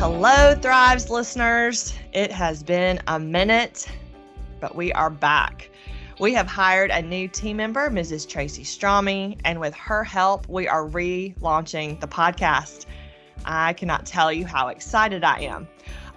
Hello, Thrives listeners. It has been a minute, but we are back. We have hired a new team member, Mrs. Tracy Strami, and with her help, we are relaunching the podcast. I cannot tell you how excited I am.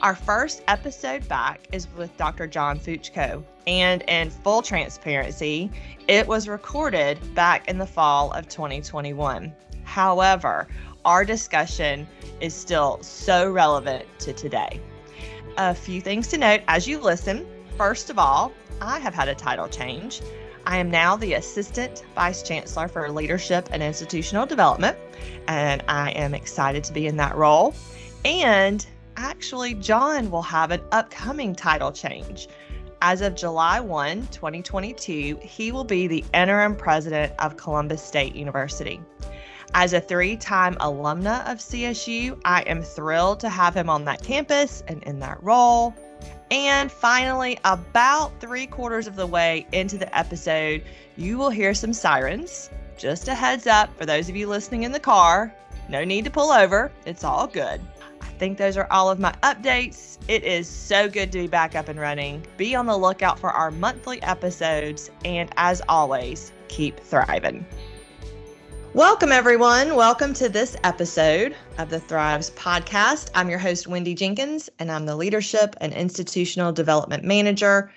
Our first episode back is with Dr. John Fuchko, and in full transparency, it was recorded back in the fall of 2021. However, our discussion is still so relevant to today. A few things to note as you listen. First of all, I have had a title change. I am now the Assistant Vice Chancellor for Leadership and Institutional Development, and I am excited to be in that role. And actually, John will have an upcoming title change. As of July 1, 2022, he will be the interim president of Columbus State University. As a three time alumna of CSU, I am thrilled to have him on that campus and in that role. And finally, about three quarters of the way into the episode, you will hear some sirens. Just a heads up for those of you listening in the car, no need to pull over, it's all good. I think those are all of my updates. It is so good to be back up and running. Be on the lookout for our monthly episodes, and as always, keep thriving. Welcome, everyone. Welcome to this episode of the Thrives podcast. I'm your host, Wendy Jenkins, and I'm the Leadership and Institutional Development Manager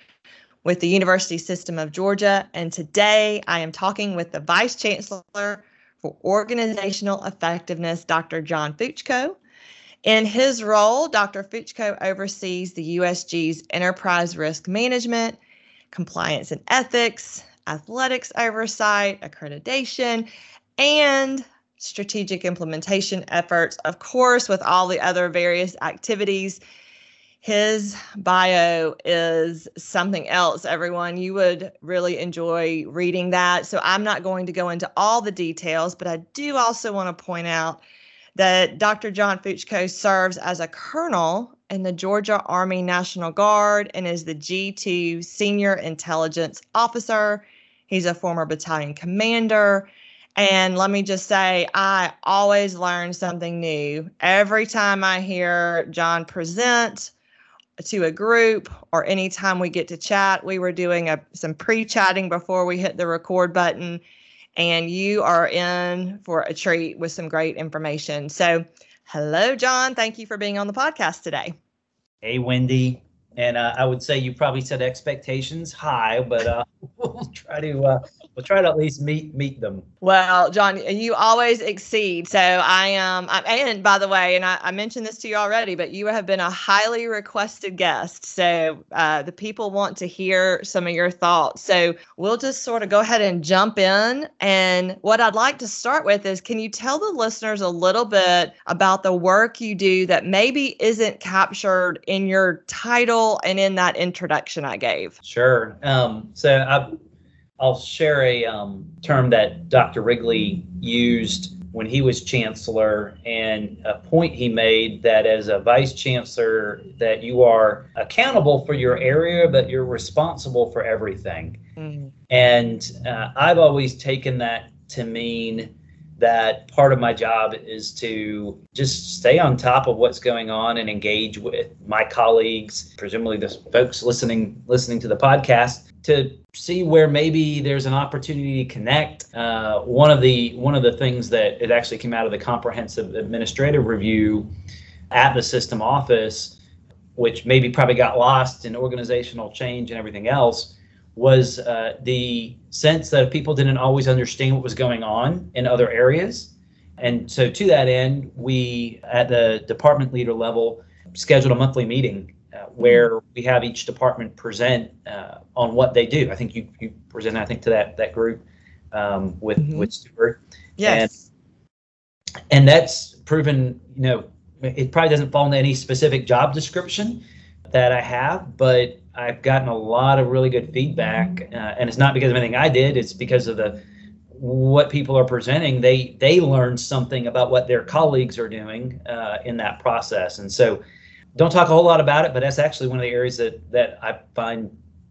with the University System of Georgia. And today I am talking with the Vice Chancellor for Organizational Effectiveness, Dr. John Fuchko. In his role, Dr. Fuchko oversees the USG's enterprise risk management, compliance and ethics, athletics oversight, accreditation, and strategic implementation efforts, of course, with all the other various activities. His bio is something else, everyone. You would really enjoy reading that. So I'm not going to go into all the details, but I do also want to point out that Dr. John Fuchko serves as a colonel in the Georgia Army National Guard and is the G2 Senior Intelligence Officer. He's a former battalion commander and let me just say, I always learn something new every time I hear John present to a group or anytime we get to chat. We were doing a, some pre chatting before we hit the record button, and you are in for a treat with some great information. So, hello, John. Thank you for being on the podcast today. Hey, Wendy. And uh, I would say you probably set expectations high, but uh, we'll try to uh, we'll try to at least meet meet them. Well, John, you always exceed. So I am, um, and by the way, and I, I, mentioned this to you already, but you have been a highly requested guest. So uh, the people want to hear some of your thoughts. So we'll just sort of go ahead and jump in. And what I'd like to start with is, can you tell the listeners a little bit about the work you do that maybe isn't captured in your title and in that introduction I gave? Sure. Um, so I I'll share a um, term that Dr. Wrigley used when he was chancellor and a point he made that as a vice chancellor that you are accountable for your area but you're responsible for everything mm-hmm. and uh, i've always taken that to mean that part of my job is to just stay on top of what's going on and engage with my colleagues presumably the folks listening listening to the podcast to see where maybe there's an opportunity to connect. Uh, one of the one of the things that it actually came out of the comprehensive administrative review at the system office, which maybe probably got lost in organizational change and everything else, was uh, the sense that people didn't always understand what was going on in other areas. And so, to that end, we at the department leader level scheduled a monthly meeting where we have each department present uh, on what they do. I think you, you present, I think, to that that group um, with mm-hmm. with Stuart. Yes. And, and that's proven, you know, it probably doesn't fall into any specific job description that I have, but I've gotten a lot of really good feedback, uh, and it's not because of anything I did. It's because of the what people are presenting. They they learn something about what their colleagues are doing uh, in that process, and so don't talk a whole lot about it, but that's actually one of the areas that that I find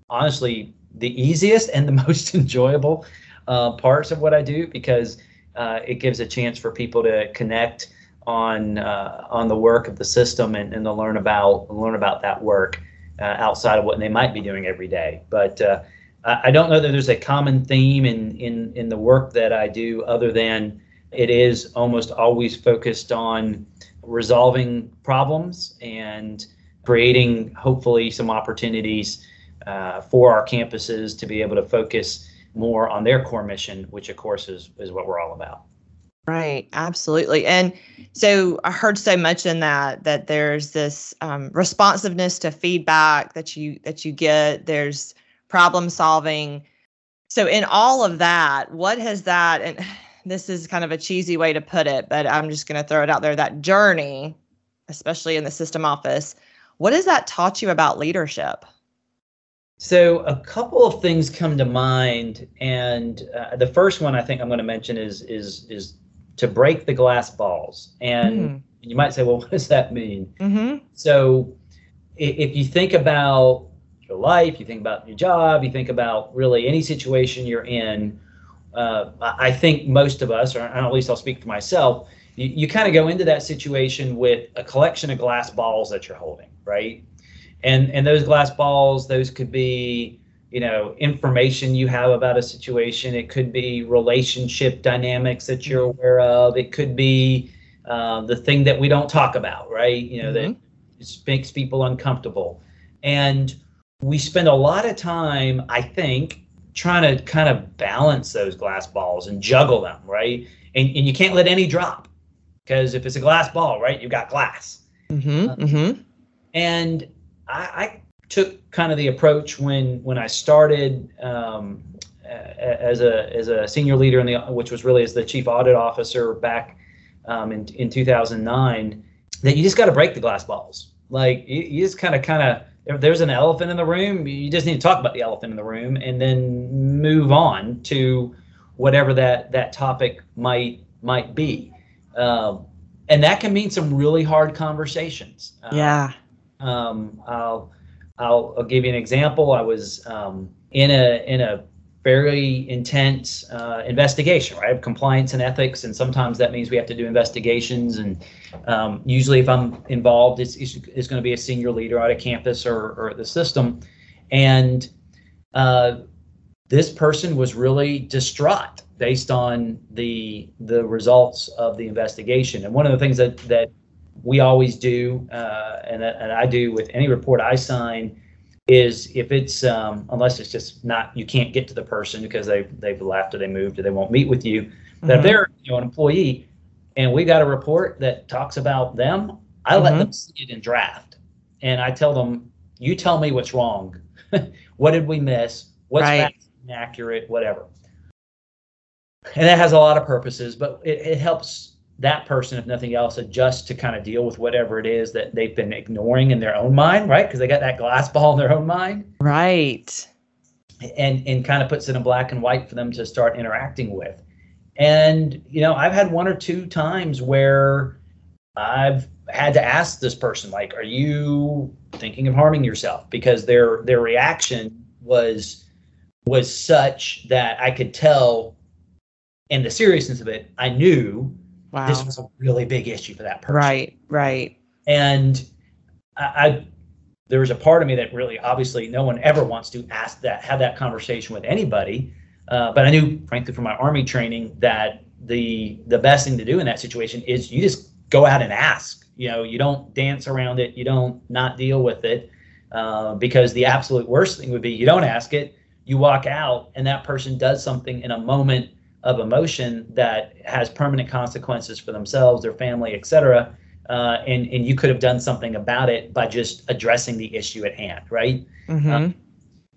honestly the easiest and the most enjoyable uh, parts of what I do because uh, it gives a chance for people to connect on uh, on the work of the system and, and to learn about learn about that work uh, outside of what they might be doing every day. But uh, I don't know that there's a common theme in in in the work that I do other than it is almost always focused on resolving problems and creating hopefully some opportunities uh, for our campuses to be able to focus more on their core mission, which of course is is what we're all about. Right, absolutely. And so I heard so much in that that there's this um, responsiveness to feedback that you that you get. There's problem solving. So in all of that, what has that and this is kind of a cheesy way to put it, but I'm just going to throw it out there that journey, especially in the system office, what has that taught you about leadership? So a couple of things come to mind, and uh, the first one I think I'm going to mention is is is to break the glass balls. And mm. you might say, well, what does that mean? Mm-hmm. So if you think about your life, you think about your job, you think about really any situation you're in, uh, I think most of us, or at least I'll speak for myself, you, you kind of go into that situation with a collection of glass balls that you're holding, right? And and those glass balls, those could be you know information you have about a situation it could be relationship dynamics that you're mm-hmm. aware of it could be uh, the thing that we don't talk about right you know mm-hmm. that makes people uncomfortable and we spend a lot of time i think trying to kind of balance those glass balls and juggle them right and, and you can't let any drop because if it's a glass ball right you've got glass mm-hmm. Uh, mm-hmm. and I, I took kind of the approach when when I started um, as a as a senior leader in the which was really as the chief audit officer back um, in in 2009 that you just got to break the glass balls like you, you just kind of kind of if there's an elephant in the room you just need to talk about the elephant in the room and then move on to whatever that that topic might might be. Um, and that can mean some really hard conversations. Yeah. um, I'll I'll, I'll give you an example. I was um, in a in a very intense uh, investigation, right? Compliance and ethics, and sometimes that means we have to do investigations. And um, usually, if I'm involved, it's, it's, it's going to be a senior leader out of campus or, or the system. And uh, this person was really distraught based on the the results of the investigation. And one of the things that that we always do, uh, and, and I do with any report I sign, is if it's um, unless it's just not you can't get to the person because they they've left or they moved or they won't meet with you. Mm-hmm. That if they're you know an employee, and we got a report that talks about them, I mm-hmm. let them see it in draft, and I tell them, you tell me what's wrong, what did we miss, what's right. inaccurate, whatever. And that has a lot of purposes, but it, it helps that person, if nothing else, adjust to kind of deal with whatever it is that they've been ignoring in their own mind, right? Because they got that glass ball in their own mind. Right. And and kind of puts it in black and white for them to start interacting with. And you know, I've had one or two times where I've had to ask this person, like, are you thinking of harming yourself? Because their their reaction was was such that I could tell and the seriousness of it, I knew Wow. This was a really big issue for that person. Right, right. And I, I there was a part of me that really obviously no one ever wants to ask that have that conversation with anybody uh, but i knew frankly from my army training that the the best thing to do in that situation is you just go out and ask you know you don't dance around it you don't not deal with it uh, because the absolute worst thing would be you don't ask it you walk out and that person does something in a moment of emotion that has permanent consequences for themselves, their family, etc. Uh, and and you could have done something about it by just addressing the issue at hand, right? Mm-hmm. Um,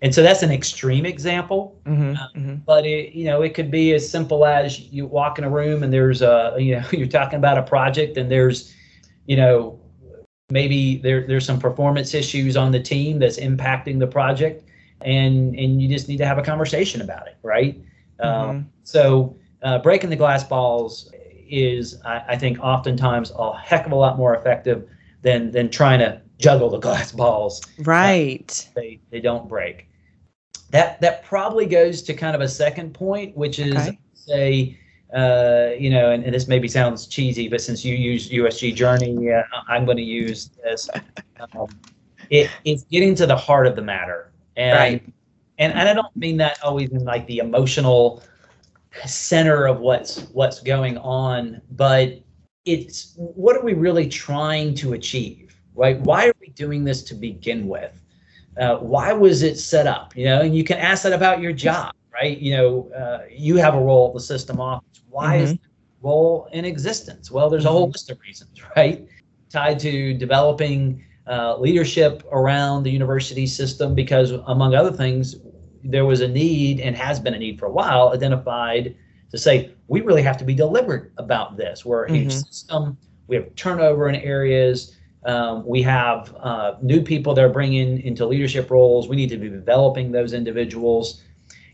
and so that's an extreme example, mm-hmm. Uh, mm-hmm. but it you know it could be as simple as you walk in a room and there's a you know you're talking about a project and there's you know maybe there there's some performance issues on the team that's impacting the project and and you just need to have a conversation about it, right? Mm-hmm. Um, so uh, breaking the glass balls is, I, I, think, oftentimes a heck of a lot more effective than than trying to juggle the glass balls. Right. Uh, they they don't break. That that probably goes to kind of a second point, which is okay. say uh, you know, and, and, this maybe sounds cheesy, but since you use USG Journey, uh, I'm going to use this. Um, it, it's getting to the heart of the matter, and, right. And and I don't mean that always in like the emotional center of what's what's going on, but it's what are we really trying to achieve, right? Why are we doing this to begin with? Uh, why was it set up? You know, and you can ask that about your job, right? You know, uh, you have a role at the system office why mm-hmm. is the role in existence? Well, there's a whole mm-hmm. list of reasons, right? Tied to developing uh, leadership around the university system, because among other things, there was a need and has been a need for a while identified to say we really have to be deliberate about this. We're a huge mm-hmm. system. We have turnover in areas. Um, we have uh, new people that are bringing into leadership roles. We need to be developing those individuals.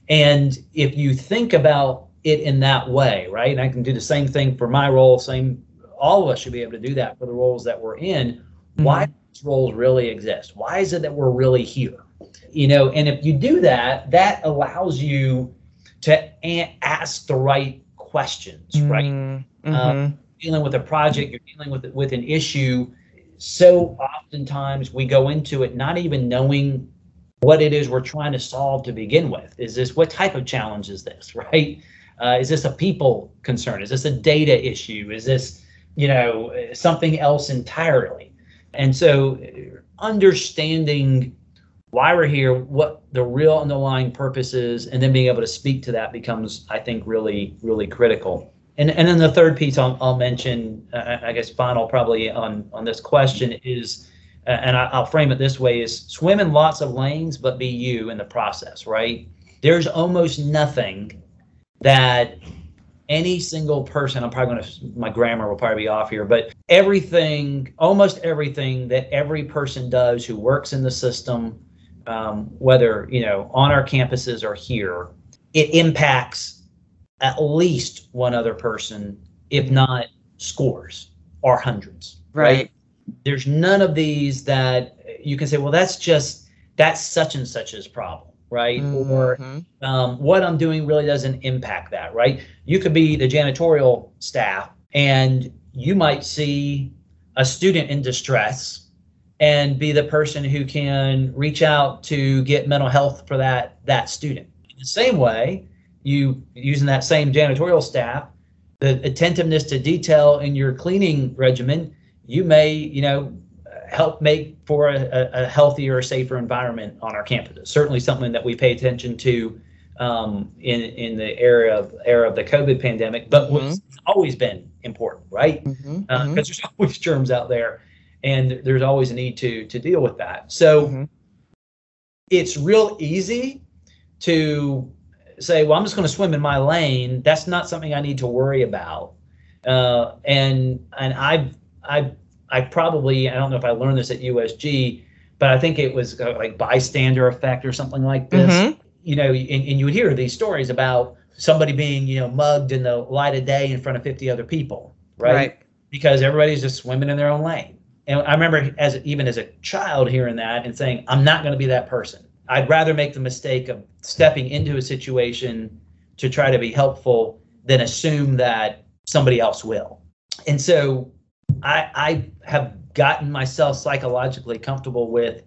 And if you think about it in that way, right? And I can do the same thing for my role. Same, all of us should be able to do that for the roles that we're in. Mm-hmm. Why these roles really exist? Why is it that we're really here? You know, and if you do that, that allows you to a- ask the right questions, right? Mm-hmm. Um, dealing with a project, you're dealing with with an issue. So oftentimes we go into it not even knowing what it is we're trying to solve to begin with. Is this what type of challenge is this, right? Uh, is this a people concern? Is this a data issue? Is this, you know, something else entirely? And so understanding why we're here, what the real underlying purpose is, and then being able to speak to that becomes, I think, really, really critical. And and then the third piece I'll, I'll mention, uh, I guess, final probably on on this question is, uh, and I, I'll frame it this way: is swim in lots of lanes, but be you in the process, right? There's almost nothing that any single person, I'm probably going to, my grammar will probably be off here, but everything, almost everything that every person does who works in the system, um, whether, you know, on our campuses or here, it impacts at least one other person, if not scores or hundreds. Right. right? There's none of these that you can say, well, that's just, that's such and such's problem right? Mm-hmm. Or um, what I'm doing really doesn't impact that, right? You could be the janitorial staff and you might see a student in distress and be the person who can reach out to get mental health for that that student. In the same way, you using that same janitorial staff, the attentiveness to detail in your cleaning regimen, you may, you know, help make for a, a, healthier, safer environment on our campuses. Certainly, something that we pay attention to um, in in the era of era of the COVID pandemic, but mm-hmm. what's always been important, right? Because mm-hmm. uh, mm-hmm. there's always germs out there, and there's always a need to to deal with that. So mm-hmm. it's real easy to say, well, I'm just going to swim in my lane. That's not something I need to worry about. Uh, and and I've I've I probably I don't know if I learned this at USG, but I think it was uh, like bystander effect or something like this. Mm-hmm. You know, and, and you would hear these stories about somebody being you know mugged in the light of day in front of 50 other people, right? right. Because everybody's just swimming in their own lane. And I remember as even as a child hearing that and saying, I'm not going to be that person. I'd rather make the mistake of stepping into a situation to try to be helpful than assume that somebody else will. And so I, I have gotten myself psychologically comfortable with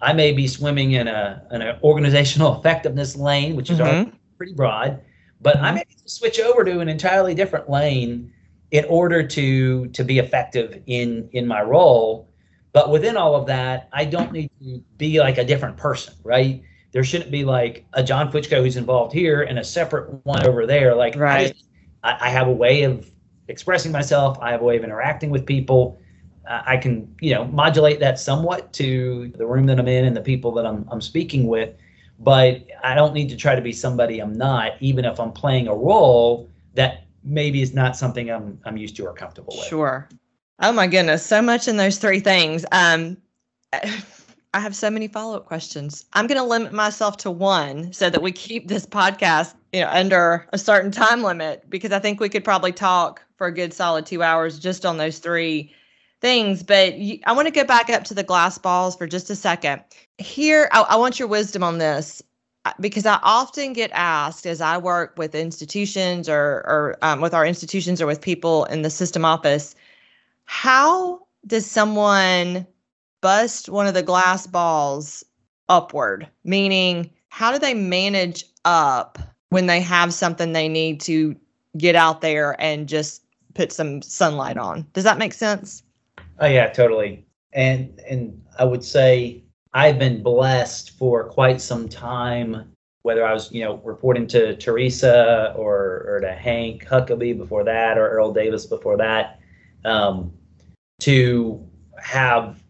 I may be swimming in a an organizational effectiveness lane, which is mm-hmm. pretty broad, but I may switch over to an entirely different lane in order to to be effective in in my role. But within all of that, I don't need to be like a different person, right? There shouldn't be like a John Fuchko who's involved here and a separate one over there. Like right. I, I have a way of expressing myself. I have a way of interacting with people. Uh, I can, you know, modulate that somewhat to the room that I'm in and the people that I'm, I'm speaking with. But I don't need to try to be somebody I'm not, even if I'm playing a role that maybe is not something I'm I'm used to or comfortable with. Sure. Oh my goodness, so much in those three things. Um, I have so many follow up questions. I'm going to limit myself to one so that we keep this podcast, you know, under a certain time limit because I think we could probably talk for a good solid two hours just on those three things. But you, I want to go back up to the glass balls for just a second. Here, I, I want your wisdom on this. Because I often get asked as I work with institutions or, or um, with our institutions or with people in the system office, how does someone bust one of the glass balls upward? Meaning, how do they manage up when they have something they need to get out there and just put some sunlight on? Does that make sense? Oh yeah, totally. And and I would say I've been blessed for quite some time, whether I was, you know, reporting to Teresa or, or to Hank Huckaby before that or Erroll Davis before that, um, to have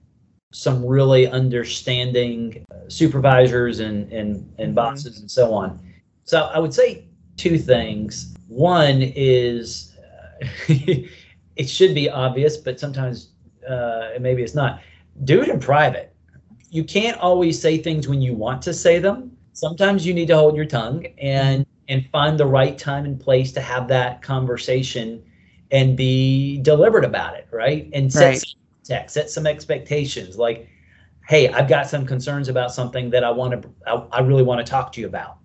some really understanding supervisors and, and, and mm-hmm. bosses and so on. So I would say two things. One is uh, it should be obvious, but sometimes uh, maybe it's not. Do it in private. You can't always say things when you want to say them. Sometimes you need to hold your tongue and and find the right time and place to have that conversation and be deliberate about it, right? And set right. some text, set some expectations. Like, hey, I've got some concerns about something that I want to, I, I really want to talk to you about,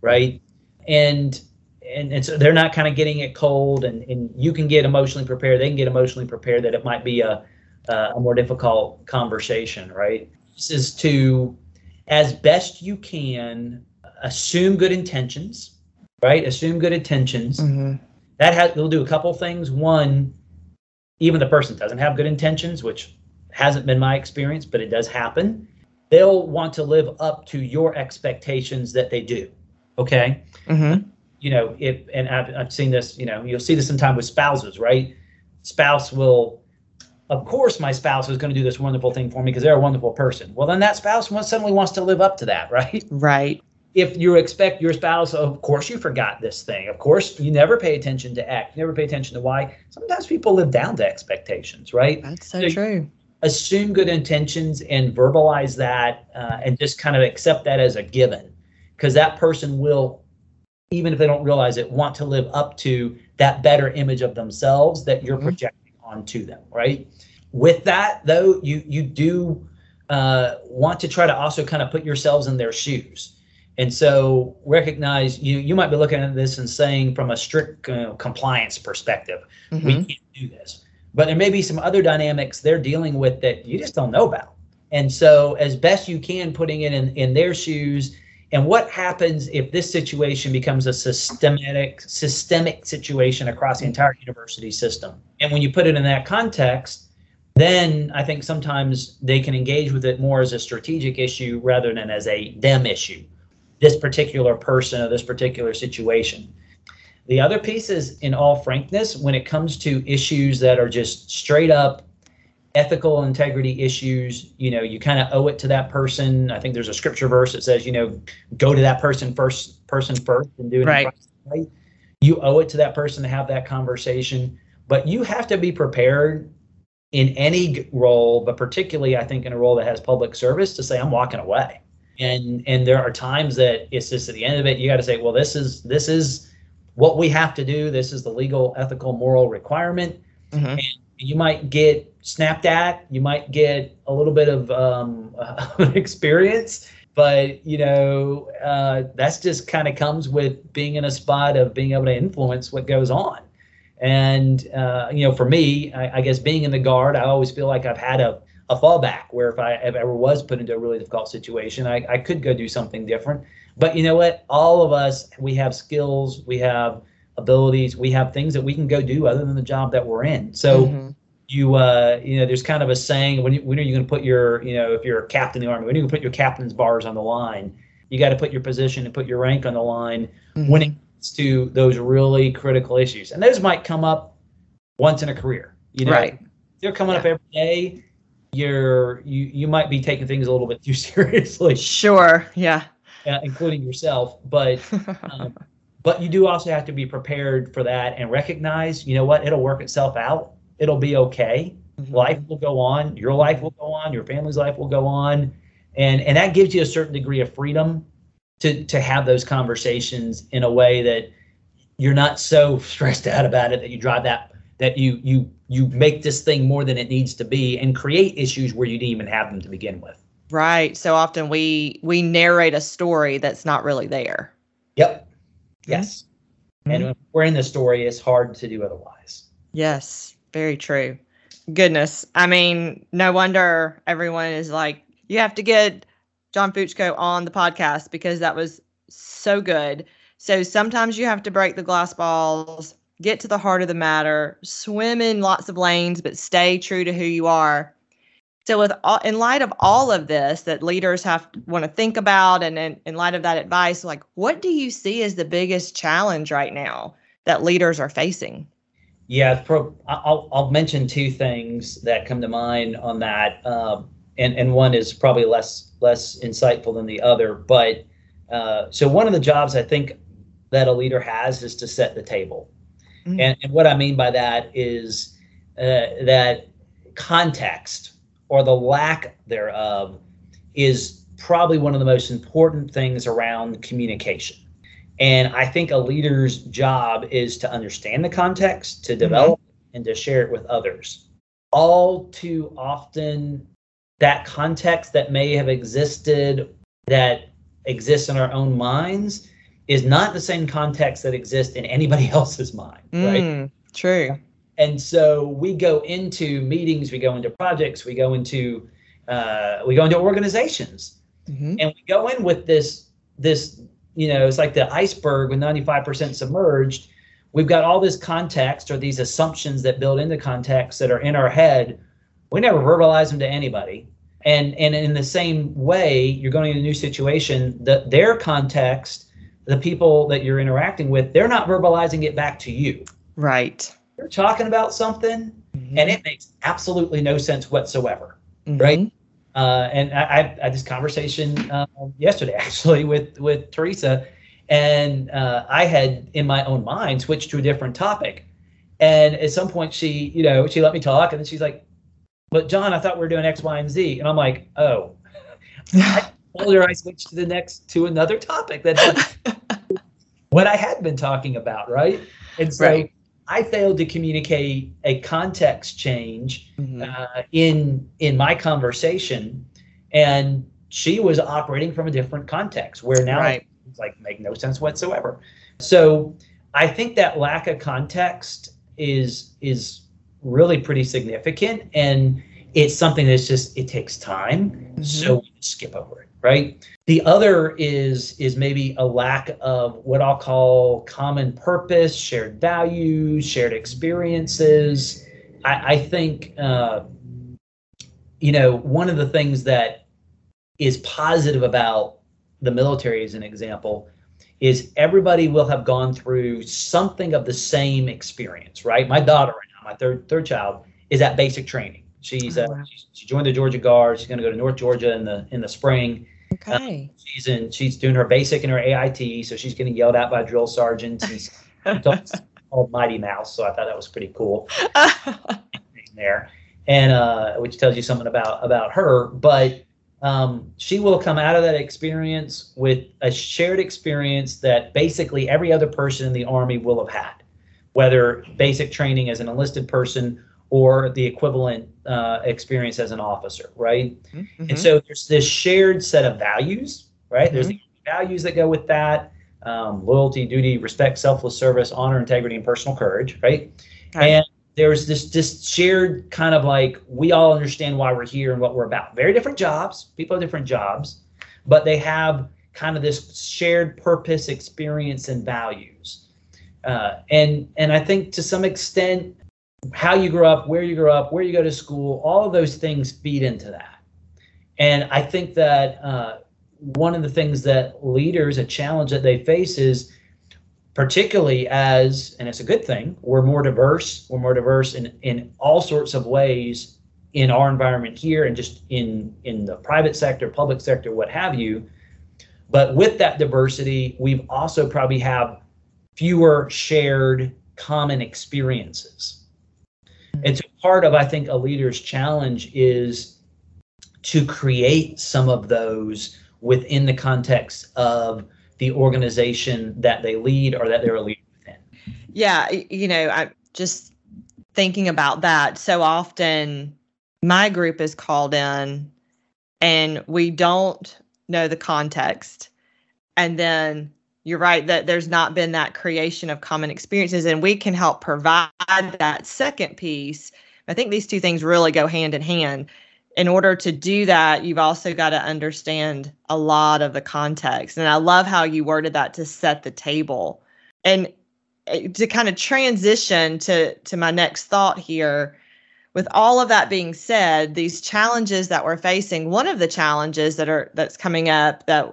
right? And and, and so they're not kind of getting it cold and, and you can get emotionally prepared they can get emotionally prepared that it might be a, uh, a more difficult conversation right is to as best you can assume good intentions right? Assume good intentions. Mm-hmm. that has they'll do a couple things. One even the person doesn't have good intentions which hasn't been my experience but it does happen. They'll want to live up to your expectations that they do okay? Mm-hmm. You know, if and I've, I've seen this, you know, you'll see this sometimes with spouses, right? Spouse will, of course, my spouse is going to do this wonderful thing for me because they're a wonderful person. Well, then that spouse suddenly wants to live up to that, right? Right. If you expect your spouse, of course, you forgot this thing. Of course, you never pay attention to act. You never pay attention to why. Sometimes people live down to expectations, right? That's so, so true. Assume good intentions and verbalize that, uh, and just kind of accept that as a given, because that person will even if they don't realize it, want to live up to that better image of themselves that you're mm-hmm. projecting onto them, right? With that, though, you you do uh, want to try to also kind of put yourselves in their shoes. And so recognize you you might be looking at this and saying from a strict uh, compliance perspective, mm-hmm. we can't do this. But there may be some other dynamics they're dealing with that you just don't know about. And so as best you can putting it in, in their shoes and what happens if this situation becomes a systematic systemic situation across the entire university system? And when you put it in that context, then I think sometimes they can engage with it more as a strategic issue rather than as a them issue. This particular person or this particular situation. The other piece is, in all frankness, when it comes to issues that are just straight up ethical integrity issues, you know, you kind of owe it to that person. I think there's a scripture verse that says, you know, go to that person first, person first, and do it right. right. You owe it to that person to have that conversation, but you have to be prepared in any role, but particularly I think in a role that has public service to say I'm walking away. And and there are times that it's just at the end of it, you got to say, well, this is this is what we have to do. This is the legal, ethical, moral requirement. Mm-hmm. And you might get snapped at. You might get a little bit of um, experience, but you know uh, that's just kind of comes with being in a spot of being able to influence what goes on. And uh, you know, for me, I, I, guess being in the guard, I always feel like I've had a, a fallback where if I ever was put into a really difficult situation, I, I could go do something different. But you know what? All of us, we have skills, we have abilities, we have things that we can go do other than the job that we're in. So. Mm-hmm you uh, you know there's kind of a saying when you, when are you going to put your you know if you're a captain in the army when are you going to put your captain's bars on the line? You got to put your position and put your rank on the line mm-hmm. when it comes to those really critical issues. And those might come up once in a career you know? Right. they're coming yeah. up every day. You're you you might be taking things a little bit too seriously. Sure yeah. Uh, including yourself but um, but you do also have to be prepared for that and recognize you know what it'll work itself out it'll be okay. Mm-hmm. Life will go on. Your life will go on. Your family's life will go on, and and that gives you a certain degree of freedom to to have those conversations in a way that you're not so stressed out about it that you drive that that you you you make this thing more than it needs to be and create issues where you didn't even have them to begin with. Right. So often we we narrate a story that's not really there. Yep. Yes. Mm-hmm. And when we're in the story, it's hard to do otherwise. Yes. Very true. Goodness. I mean, no wonder everyone is like, you have to get John Fuchko on the podcast because that was so good. So sometimes you have to break the glass balls, get to the heart of the matter, swim in lots of lanes, but stay true to who you are. So, with all, in light of all of this that leaders have want to think about, and in, in light of that advice, like what do you see as the biggest challenge right now that leaders are facing? Yeah, I'll, I'll mention two things that come to mind on that, um, and and one is probably less less insightful than the other. But uh, so one of the jobs I think that a leader has is to set the table, mm-hmm. and and what I mean by that is uh, that context or the lack thereof is probably one of the most important things around communication. And I think a leader's job is to understand the context, to develop mm-hmm. and to share it with others. All too often, that context that may have existed, that exists in our own minds, is not the same context that exists in anybody else's mind, mm, right? True. And so we go into meetings, we go into projects, we go into uh, we go into organizations, mm-hmm. and we go in with this this you know, it's like the iceberg with 95% submerged. We've got all this context or these assumptions that build into context that are in our head. We never verbalize them to anybody. And and in the same way, you're going in a new situation, that their context, the people that you're interacting with, they're not verbalizing it back to you. Right. They're talking about something mm-hmm. and it makes absolutely no sense whatsoever. Mm-hmm. Right. Uh, and I, I, had this conversation uh, yesterday actually with with Teresa, and uh, I had in my own mind switched to a different topic. And at some point, she, you know, she let me talk, and then she's like, "But John, I thought we were doing X, Y, and Z," and I'm like, "Oh." I told her I switched to the next to another topic that what I had been talking about, right? And so right. I failed to communicate a context change mm-hmm. uh, in in my conversation, and she was operating from a different context where now right. it's like make no sense whatsoever. So I think that lack of context is is really pretty significant, and it's something that's just it takes time, mm-hmm. so we skip over it, right? The other is is maybe a lack of what I'll call common purpose, shared values, shared experiences. I, I think uh, you know one of the things that is positive about the military, as an example, is everybody will have gone through something of the same experience, right? My daughter right now, my third third child, is at basic training. She's, oh, uh, she, she joined the Georgia Guard. She's going to go to North Georgia in the in the spring Okay. Uh, she's in. She's doing her basic and her AIT, so she's getting yelled at by drill sergeants. He's called Mighty Mouse, so I thought that was pretty cool. there, and uh, which tells you something about about her. But um, she will come out of that experience with a shared experience that basically every other person in the Army will have had, whether basic training as an enlisted person or the equivalent uh, experience as an officer, right? Mm-hmm. And so there's this shared set of values, right? Mm-hmm. There's the values that go with that um, loyalty, duty, respect, selfless service, honor, integrity, and personal courage, right? Okay. And there's this this shared kind of like we all understand why we're here and what we're about. Very different jobs, people have different jobs, but they have kind of this shared purpose, experience, and values. Uh, and and I think to some extent how you grew up, where you grew up, where you go to school, all of those things feed into that. And I think that uh, one of the things that leaders, a challenge that they face is particularly as, and it's a good thing, we're more diverse, we're more diverse in, in all sorts of ways in our environment here and just in, in the private sector, public sector, what have you. But with that diversity, we've also probably have fewer shared common experiences part of, I think, a leader's challenge is to create some of those within the context of the organization that they lead or that they're a leader within. Yeah, you know, I just thinking about that so often my group is called in and we don't know the context. And then you're right that there's not been that creation of common experiences, and we can help provide that second piece. I think these two things really go hand in hand. In order to do that, you've also got to understand a lot of the context. And I love how you worded that to set the table. And eh, to kind of transition to to my next thought here, with all of that being said, these challenges that we're facing, one of the challenges that are that's coming up that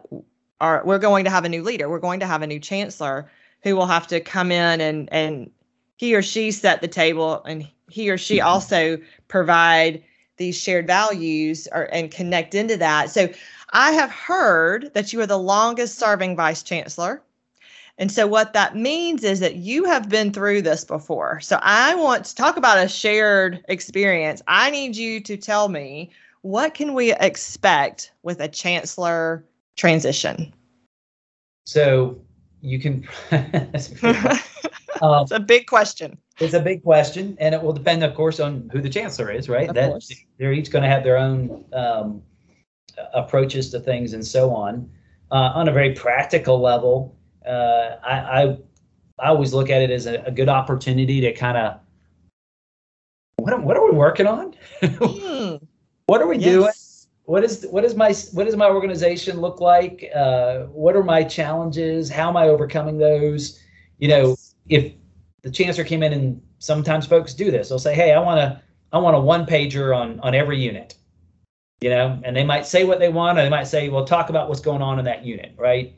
are we're going to have a new leader, we're going to have a new chancellor who will have to come in and and he or she set the table and he or she also provide these shared values or, and connect into that. So I have heard that you are the longest serving vice chancellor and so, what that means is that you have been through this before. So, I want to talk about a shared experience. I need you to tell me what can we expect with a chancellor transition? So, you can. um, it's a big question. It's a big question, and it will depend, of course, on who the chancellor is, right? Of that course. they're each going to have their own um, approaches to things and so on. Uh, on a very practical level, uh, I, I, I always look at it as a, a good opportunity to kind of what what are we working on? Hmm. what are we Yes. doing? What is what is my what does my organization look like? Uh, what are my challenges? How am I overcoming those? You know, if the chancellor came in and sometimes folks do this, they'll say, "Hey, I want to I want a one pager on on every unit." You know, and they might say what they want, or they might say, "Well, talk about what's going on in that unit," right?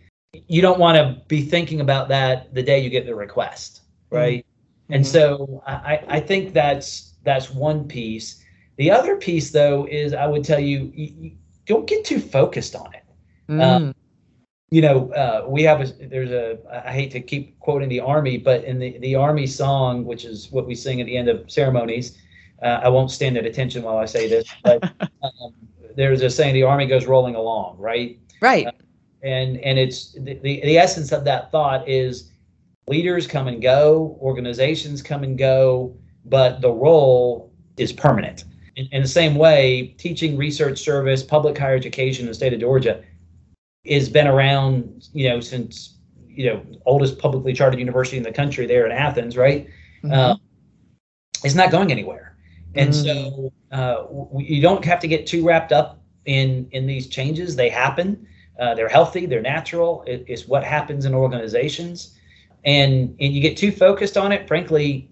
You don't want to be thinking about that the day you get the request, right? And Mhm. so I, I think that's that's one piece. The other piece, though, is I would tell you, you, you don't get too focused on it. Mm. You know, uh, we have a there's a I hate to keep quoting the army, but in the the army song, which is what we sing at the end of ceremonies, uh, I won't stand at attention while I say this, but um, there's a saying: the army goes rolling along, right? right. and and it's the, the, the essence of that thought is leaders come and go organizations come and go but the role is permanent in, in the same way teaching research service public higher education in the state of georgia has been around you know since you know oldest publicly chartered university in the country there in athens right Mhm. uh, it's not going anywhere. And Mm. so uh, w- you don't have to get too wrapped up in in these changes. They happen. Uh, they're healthy. They're natural. It, it's what happens in organizations. And and you get too focused on it. Frankly,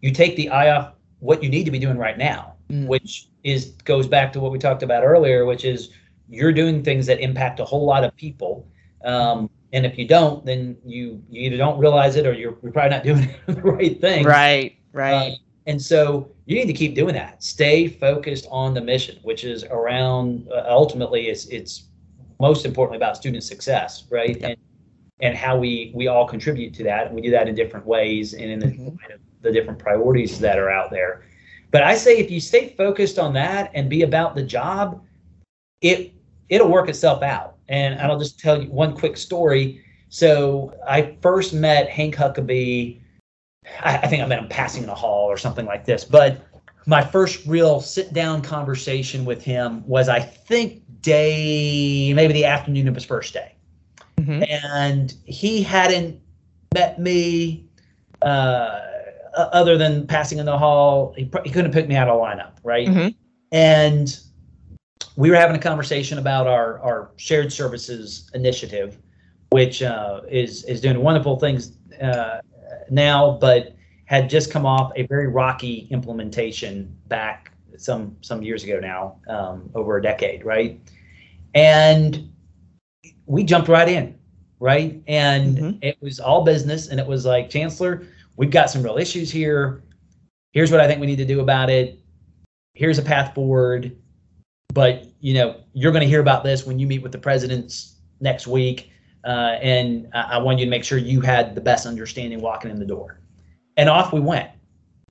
you take the eye off what you need to be doing right now, Mm. which is goes back to what we talked about earlier, which is you're doing things that impact a whole lot of people. Um, and if you don't, then you you either don't realize it or you're, you're probably not doing the right thing. right. Right. Uh, and so you need to keep doing that. Stay focused on the mission, which is around uh, ultimately it's it's most importantly about student success, right? Yep. And and how we we all contribute to that, and we do that in different ways and in the, Mhm. the different priorities that are out there. But I say if you stay focused on that and be about the job, it it'll work itself out. And I'll just tell you one quick story. So I first met Hank Huckaby. I, I think I met him passing in a hall or something like this. But my first real sit down conversation with him was, I think, day, maybe the afternoon of his first day. Mhm. And he hadn't met me uh, other than passing in the hall. He, he couldn't pick me out of a lineup, right? Mhm. And we were having a conversation about our, our shared services initiative, which uh, is is doing wonderful things uh, now, but had just come off a very rocky implementation back some some years ago now, um, over a decade, right? And we jumped right in, right? And Mhm. it was all business, and it was like, Chancellor, we've got some real issues here. Here's what I think we need to do about it. Here's a path forward. But you know, you're going to hear about this when you meet with the presidents next week, uh, and I, I want you to make sure you had the best understanding walking in the door. And off we went,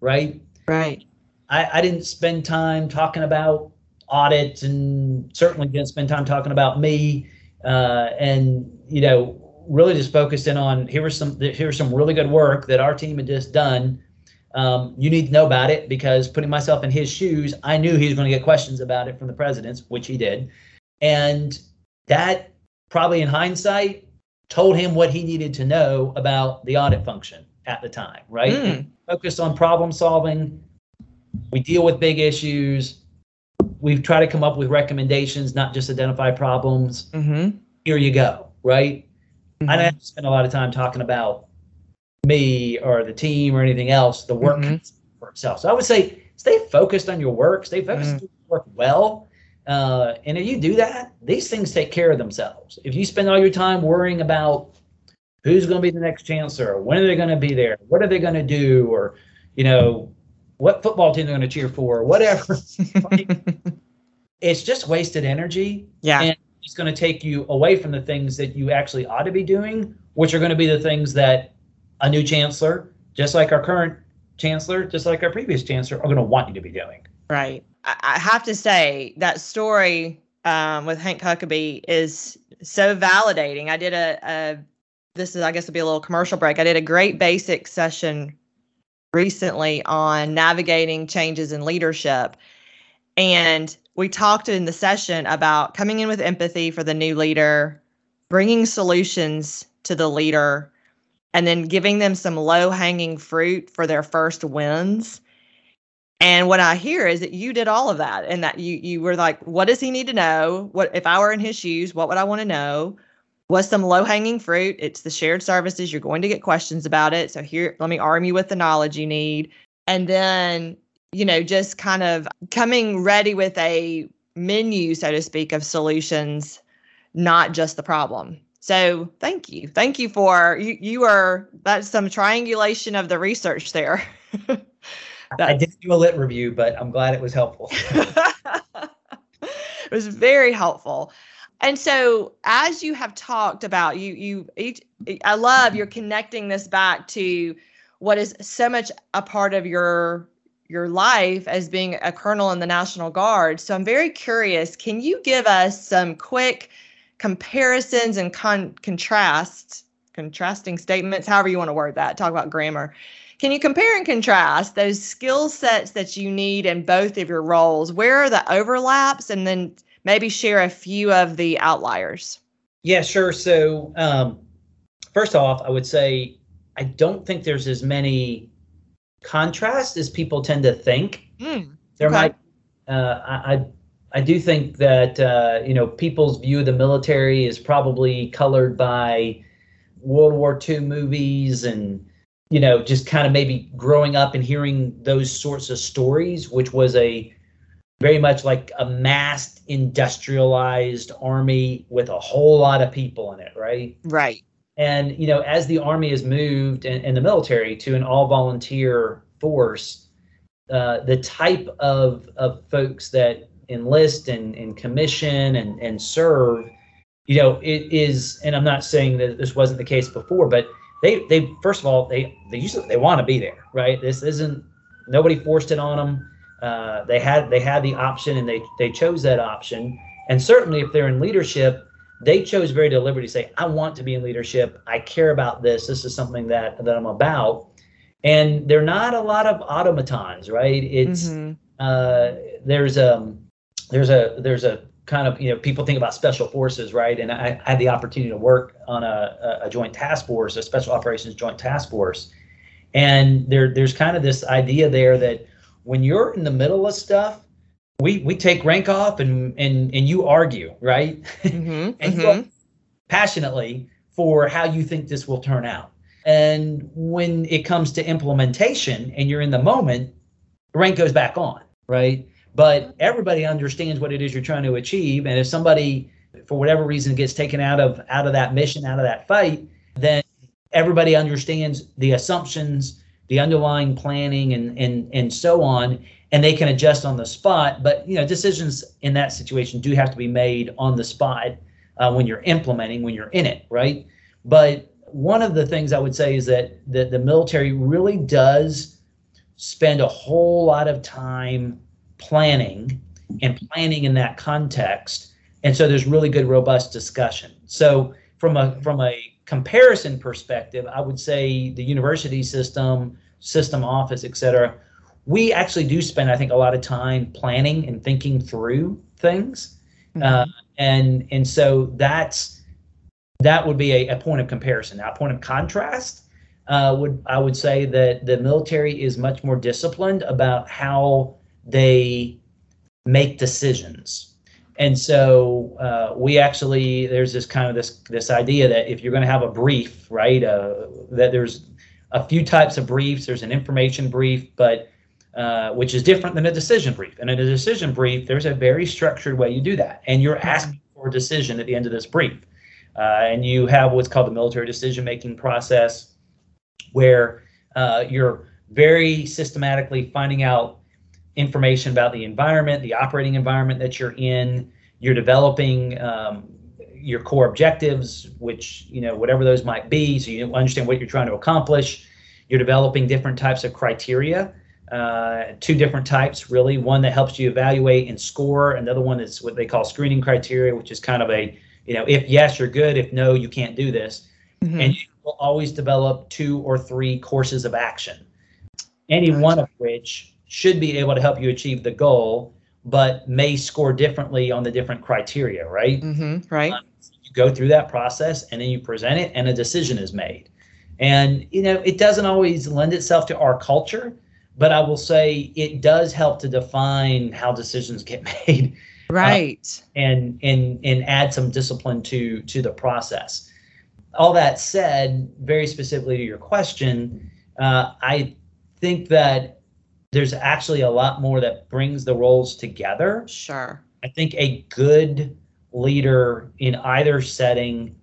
right? Right. I, I didn't spend time talking about audits and certainly didn't spend time talking about me uh, and you know really just focused in on here was some here's some really good work that our team had just done um, you need to know about it because putting myself in his shoes i knew he was going to get questions about it from the presidents which he did And that probably in hindsight told him what he needed to know about the audit function at the time, right? Mm. Focused on problem solving. We deal with big issues. We've tried to come up with recommendations, not just identify problems. Mm-hmm. Here you go, right? Mm-hmm. I spend a lot of time talking about me or the team or anything else. The work Mhm. for itself. So I would say stay focused on your work. Stay focused Mhm. on your work well. Uh, and if you do that, these things take care of themselves. If you spend all your time worrying about who's going to be the next chancellor, when are they going to be there, what are they going to do, or you know, what football team they're going to cheer for, whatever, it's just wasted energy yeah. and it's going to take you away from the things that you actually ought to be doing, which are going to be the things that a new chancellor, just like our current chancellor, just like our previous chancellor, are going to want you to be doing. Right. I, have to say that story um, with Hank Huckaby is so validating. I did a, a this is I guess it'll be a little commercial break. I did a great basic session recently on navigating changes in leadership. And we talked in the session about coming in with empathy for the new leader, bringing solutions to the leader, and then giving them some low hanging fruit for their first wins. And what I hear is that you did all of that and that you you were like, what does he need to know? What if I were in his shoes, what would I want to know? What's some low-hanging fruit? It's the shared services. You're going to get questions about it. So here, let me arm you with the knowledge you need. And then, you know, just kind of coming ready with a menu, so to speak, of solutions, not just the problem. So thank you. Thank you for you you are that's some triangulation of the research there. I didn't do a lit review, but I'm glad it was helpful. it was very helpful. And so as you have talked about you you each I love you're connecting this back to what is so much a part of your your life as being a colonel in the National Guard. So I'm very curious, can you give us some quick comparisons and con- contrasts, contrasting statements, however you want to word that, talk about grammar. Can you compare and contrast those skill sets that you need in both of your roles? Where are the overlaps? And then maybe share a few of the outliers. Yeah, sure. So, um, first off, I would say I don't think there's as many contrasts as people tend to think. Mm, there okay. might, uh, I, I, do think that uh, you know people's view of the military is probably colored by World War II movies and you know just kind of maybe growing up and hearing those sorts of stories, which was a very much like a massed industrialized army with a whole lot of people in it, right? Right. And you know, as the army has moved in, in the military to an all volunteer force, uh, the type of of folks that enlist and, and commission and, and serve, you know, it is. And I'm not saying that this wasn't the case before, but they they first of all they they usually they want to be there, right? This isn't nobody forced it on them. Uh, they had they had the option and they they chose that option. And certainly, if they're in leadership, they chose very deliberately to say, I want to be in leadership. I care about this. This is something that that I'm about. And they're not a lot of automatons, right? It's Mhm. uh, there's a there's a there's a kind of you know people think about special forces, right? And I, I had the opportunity to work on a, a joint task force, a special operations joint task force, and there there's kind of this idea there that when you're in the middle of stuff, we we take rank off and and and you argue, right? Mhm. and you Mhm. argue passionately for how you think this will turn out. And when it comes to implementation and you're in the moment, rank goes back on, right? But everybody understands what it is you're trying to achieve. And if somebody, for whatever reason, gets taken out of out of that mission, out of that fight, then everybody understands the assumptions, the underlying planning, and and and so on, and they can adjust on the spot. But you know, decisions in that situation do have to be made on the spot uh, when you're implementing, when you're in it, right? But one of the things I would say is that the, the military really does spend a whole lot of time planning and planning in that context. And so there's really good, robust discussion. So from a from a comparison perspective, I would say the university system, system office, et cetera, we actually do spend, I think, a lot of time planning and thinking through things. Uh, and and so that's that would be a, a point of comparison. Now, a point of contrast uh, would I would say that the military is much more disciplined about how they make decisions. And so uh, we actually there's this kind of this this idea that if you're going to have a brief, right, uh, that there's a few types of briefs. There's an information brief, but uh, which is different than a decision brief. And in a decision brief, there's a very structured way you do that, and you're asking for a decision at the end of this brief. Uh, and you have what's called the military decision making process, where uh, you're very systematically finding out information about the environment, the operating environment that you're in. You're developing um, your core objectives, which, you know, whatever those might be, so you understand what you're trying to accomplish. You're developing different types of criteria, uh, two different types, really. One that helps you evaluate and score, another one is what they call screening criteria, which is kind of a, you know, if yes, you're good, if no, you can't do this. Mm-hmm. And you will always develop two or three courses of action, any gotcha. one of which should be able to help you achieve the goal, but may score differently on the different criteria, right? Mm-hmm, right. Um, you go through that process and then you present it, and a decision is made. And, you know, it doesn't always lend itself to our culture, but I will say it does help to define how decisions get made. Right. Uh, and and and add some discipline to to the process. All that said, very specifically to your question, uh, I think that there's actually a lot more that brings the roles together. Sure. I think a good leader in either setting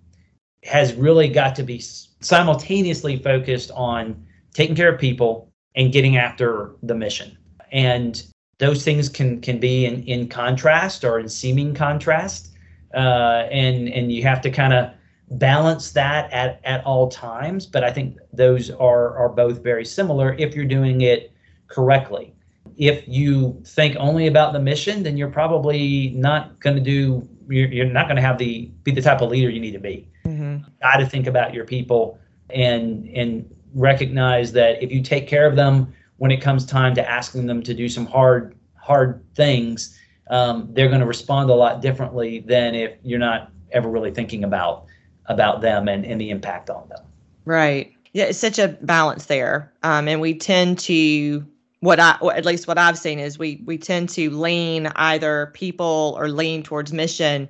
has really got to be simultaneously focused on taking care of people and getting after the mission. And those things can can be in, in contrast or in seeming contrast. Uh, and and you have to kind of balance that at, at all times. But I think those are are both very similar if you're doing it correctly. If you think only about the mission, then you're probably not going to do. You're, you're not going to have the be the type of leader you need to be. Mm-hmm. Got to think about your people and and recognize that if you take care of them when it comes time to asking them to do some hard hard things, um, they're going to respond a lot differently than if you're not ever really thinking about about them and, and the impact on them. Right. Yeah, it's such a balance there, um, and we tend to what I at least what I've seen is we we tend to lean either people or lean towards mission,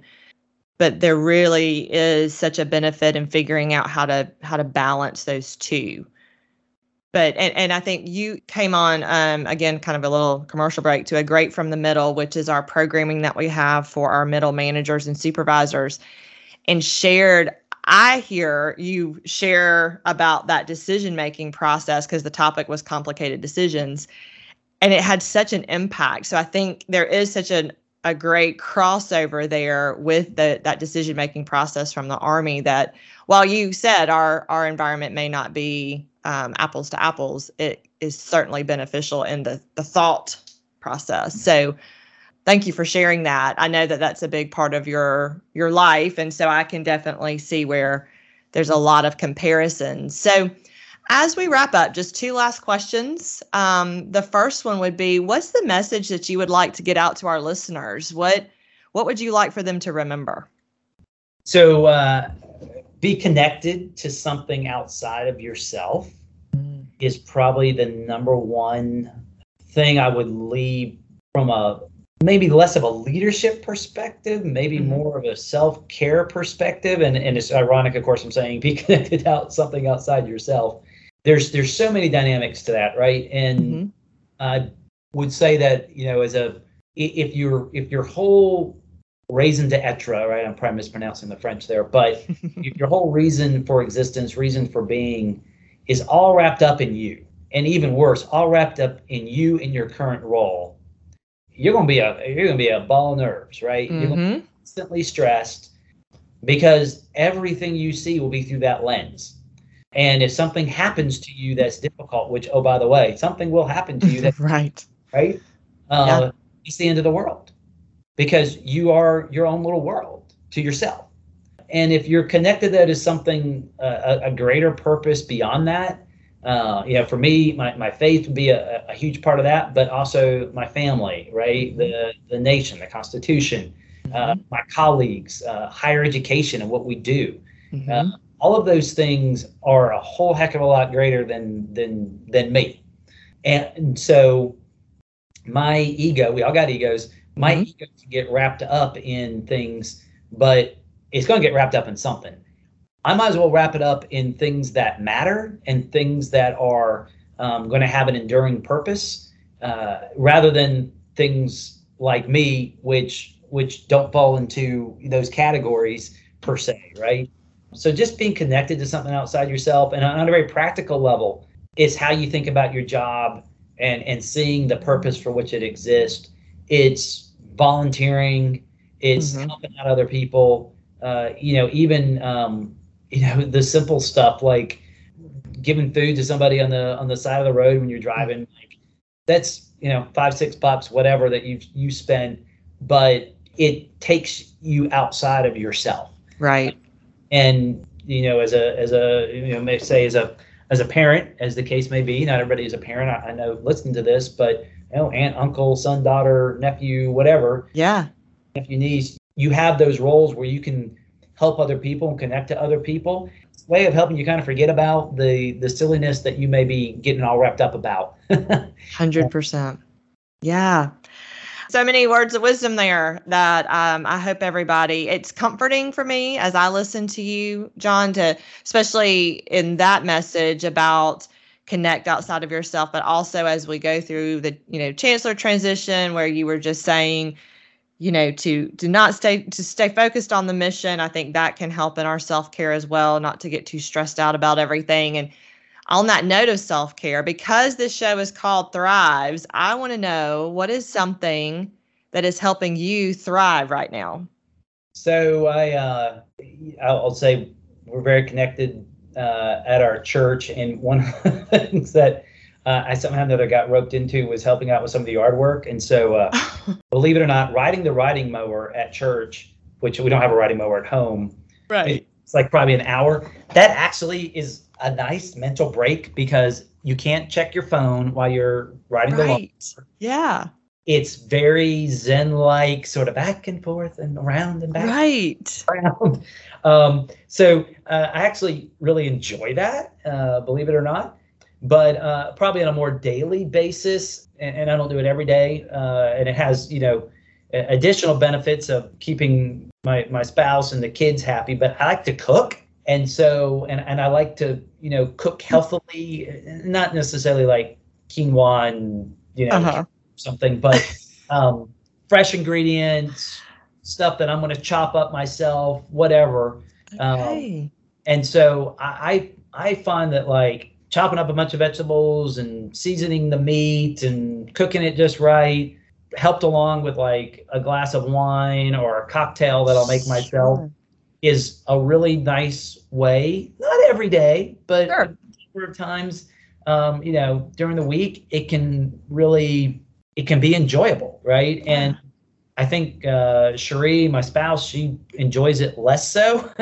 but there really is such a benefit in figuring out how to how to balance those two. But and, and I think you came on um, again, kind of a little commercial break to a great from the middle, which is our programming that we have for our middle managers and supervisors, and shared I hear you share about that decision making process because the topic was complicated decisions and it had such an impact. So I think there is such an a great crossover there with the that decision making process from the army that while you said our our environment may not be um, apples to apples it is certainly beneficial in the the thought process so thank you for sharing that. I know that that's a big part of your your life, and so I can definitely see where there's a lot of comparisons. So, as we wrap up, just two last questions. Um, the first one would be, what's the message that you would like to get out to our listeners? What what would you like for them to remember? So, uh, be connected to something outside of yourself mm. is probably the number one thing I would leave from a maybe less of a leadership perspective, maybe mm-hmm. more of a self care perspective. And, and it's ironic, of course, I'm saying be connected out something outside yourself. There's there's so many dynamics to that, right? And mm-hmm. I would say that you know, as a if your if your whole raison d'etre, right? I'm probably mispronouncing the French there, but if your whole reason for existence, reason for being, is all wrapped up in you, and even worse, all wrapped up in you in your current role you're gonna be a you're gonna be a ball of nerves, right? Mm-hmm. You're gonna be constantly stressed because everything you see will be through that lens. And if something happens to you that's difficult, which oh by the way, something will happen to you that right, right, uh, yeah. it's the end of the world because you are your own little world to yourself. And if you're connected that is something uh, a, a greater purpose beyond that, uh, you know, for me, my, my faith would be a, a huge part of that, but also my family, right? The the nation, the Constitution, uh, my colleagues, uh, higher education, and what we do. Mhm. Uh, all of those things are a whole heck of a lot greater than than than me. And, so my ego, we all got egos. My Mhm. ego can get wrapped up in things, but it's going to get wrapped up in something. I might as well wrap it up in things that matter and things that are um, going to have an enduring purpose, uh, rather than things like me, which which don't fall into those categories per se, right? So just being connected to something outside yourself, and on a very practical level, is how you think about your job and and seeing the purpose for which it exists. It's volunteering. It's Mhm. helping out other people. Uh, you know, even um, you know the simple stuff like giving food to somebody on the on the side of the road when you're driving. Like that's you know five six bucks whatever that you you spend, but it takes you outside of yourself Right. and you know as a as a you know may say as a as a parent as the case may be not everybody is a parent i, I know listening to this but you know aunt uncle son daughter nephew whatever Yeah. nephew niece you have those roles where you can help other people and connect to other people way of helping you kind of forget about the the silliness that you may be getting all wrapped up about Hundred percent. Yeah. So many words of wisdom there that um, I hope everybody. It's comforting for me as I listen to you, John, to especially in that message about connect outside of yourself, but also as we go through the you know chancellor transition, where you were just saying, you know, to to not stay to stay focused on the mission. I think that can help in our self care as well, not to get too stressed out about everything and on that note of self care, because this show is called Thrives, I want to know what is something that is helping you thrive right now. So I, uh, I'll say we're very connected uh, at our church, and one of the things that uh, I somehow or another got roped into was helping out with some of the yard work. And so, uh, believe it or not, riding the riding mower at church, which we don't have a riding mower at home, Right. it's like probably an hour. That actually is a nice mental break because you can't check your phone while you're riding the lawn Right. Yeah. it's very zen like sort of back and forth and around and back Right. around. Um, so uh, I actually really enjoy that, uh, believe it or not. But uh, probably on a more daily basis, and, and I don't do it every day. Uh, and it has, you know, additional benefits of keeping my my spouse and the kids happy. But I like to cook, and so and and I like to, you know, cook healthily, not necessarily like quinoa and you know Uh-huh. something, but um, fresh ingredients, stuff that I'm going to chop up myself, whatever. Um, Okay. and so I, I I find that like chopping up a bunch of vegetables and seasoning the meat and cooking it just right, helped along with like a glass of wine or a cocktail that I'll make myself Sure. is a really nice way. Not every day, but Sure. a number of times, um, you know, during the week, it can really it can be enjoyable, right? And I think uh, Cherie, my spouse, she enjoys it less so.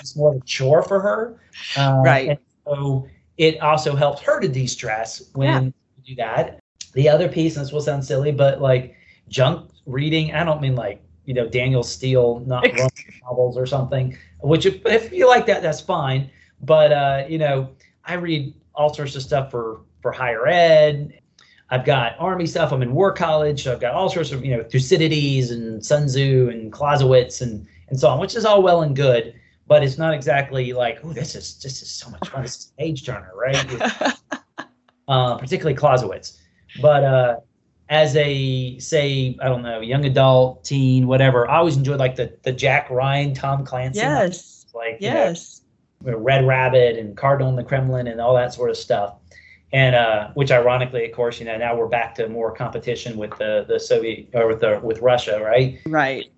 it's more of a chore for her, uh, Right. So it also helps her to de-stress when Yeah. you do that. The other piece, and this will sound silly, but like junk reading, I don't mean like you know Danielle Steel, not novels or something. Which if, if you like that, that's fine. But uh, you know, I read all sorts of stuff for for higher ed. I've got army stuff. I'm in war college, so I've got all sorts of you know Thucydides and Sun Tzu and Clausewitz and and so on, which is all well and good. But it's not exactly like, oh, this is this is so much fun. This is a page turner, right? uh, particularly Clausewitz. But uh, as a say, I don't know, young adult, teen, whatever, I always enjoyed like the the Jack Ryan, Tom Clancy, yes. like you know, Yes. Red Rabbit and Cardinal in the Kremlin and all that sort of stuff. And uh, which ironically, of course, you know, now we're back to more competition with the the Soviet or with the with Russia, right? Right.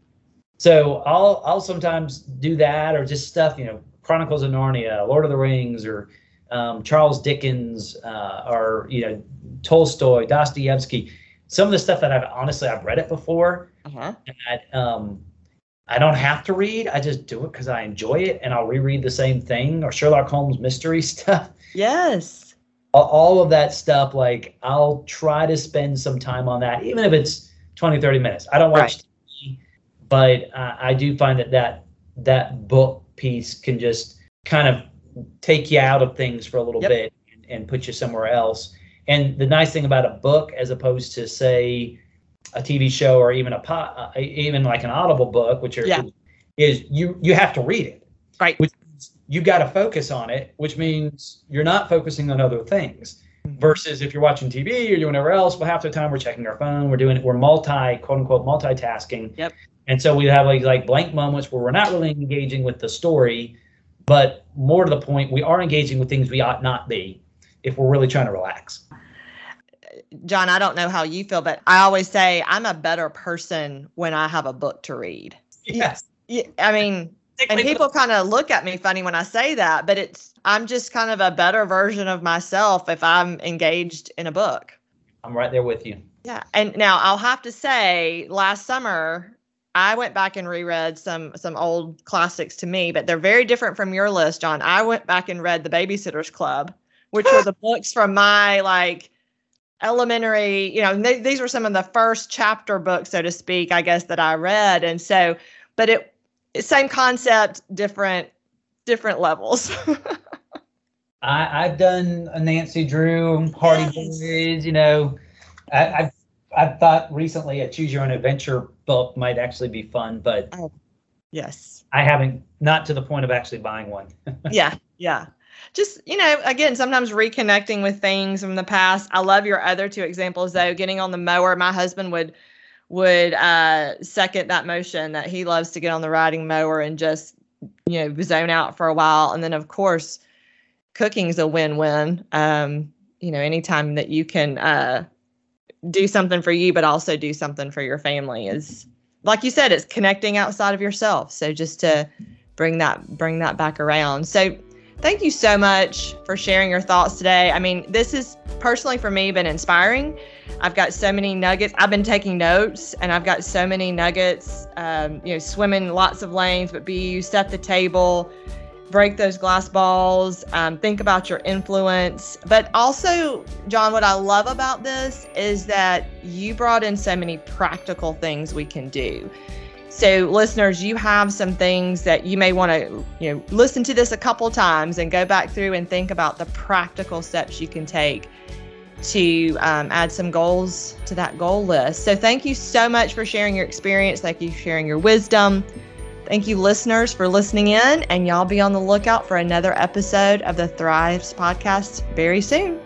So I'll I'll sometimes do that or just stuff, you know, Chronicles of Narnia, Lord of the Rings, or um, Charles Dickens, uh, or you know, Tolstoy, Dostoevsky. Some of the stuff that I've honestly I've read it before, Uh-huh. that um, I don't have to read. I just do it because I enjoy it, and I'll reread the same thing or Sherlock Holmes mystery stuff. Yes. All- of that stuff, like I'll try to spend some time on that, even if it's 20, 30 minutes. I don't watch TV, but uh, I do find that that that book piece can just kind of take you out of things for a little Yep. bit and, and put you somewhere else. And the nice thing about a book, as opposed to say a TV show or even a po- uh, even like an Audible book, which are Yeah. is you you have to read it. Right. Which means you got to focus on it, which means you're not focusing on other things. Versus if you're watching TV or doing whatever else, well, half the time we're checking our phone, we're doing it, we're multi quote unquote multitasking. Yep. And so we have like like blank moments where we're not really engaging with the story, but more to the point, we are engaging with things we ought not be if we're really trying to relax. John, I don't know how you feel, but I always say I'm a better person when I have a book to read. Yes. Yeah, I mean, and people kind of look at me funny when I say that, but it's I'm just kind of a better version of myself if I'm engaged in a book. I'm right there with you. Yeah. And now I'll have to say last summer I went back and reread some some old classics to me, but they're very different from your list, John. I went back and read The Babysitters Club, which were the books from my like elementary, you know, th- these were some of the first chapter books so to speak, I guess that I read. And so but it same concept, different different levels. I, I've done a Nancy Drew, Hardy Yes. Boys, you know. I, I've I've thought recently a choose your own adventure book might actually be fun, but yes. I haven't not to the point of actually buying one. yeah yeah. Just you know again sometimes reconnecting with things from the past. I love your other two examples though. Getting on the mower my husband would would uh second that motion that he loves to get on the riding mower and just you know zone out for a while. And then of course cooking is a win-win. Um you know anytime that you can uh do something for you but also do something for your family is like you said it's connecting outside of yourself so just to bring that bring that back around. So thank you so much for sharing your thoughts today. I mean, this has personally for me been inspiring. I've got so many nuggets. I've been taking notes and I've got so many nuggets. Um, you know, swimming lots of lanes, but be you set the table, break those glass balls, um, think about your influence. But also, John, what I love about this is that you brought in so many practical things we can do. So, listeners, you have some things that you may want to, you know, listen to this a couple times and go back through and think about the practical steps you can take to um, add some goals to that goal list. So, thank you so much for sharing your experience. Thank you for sharing your wisdom. Thank you, listeners, for listening in, and y'all be on the lookout for another episode of the Thrives podcast very soon.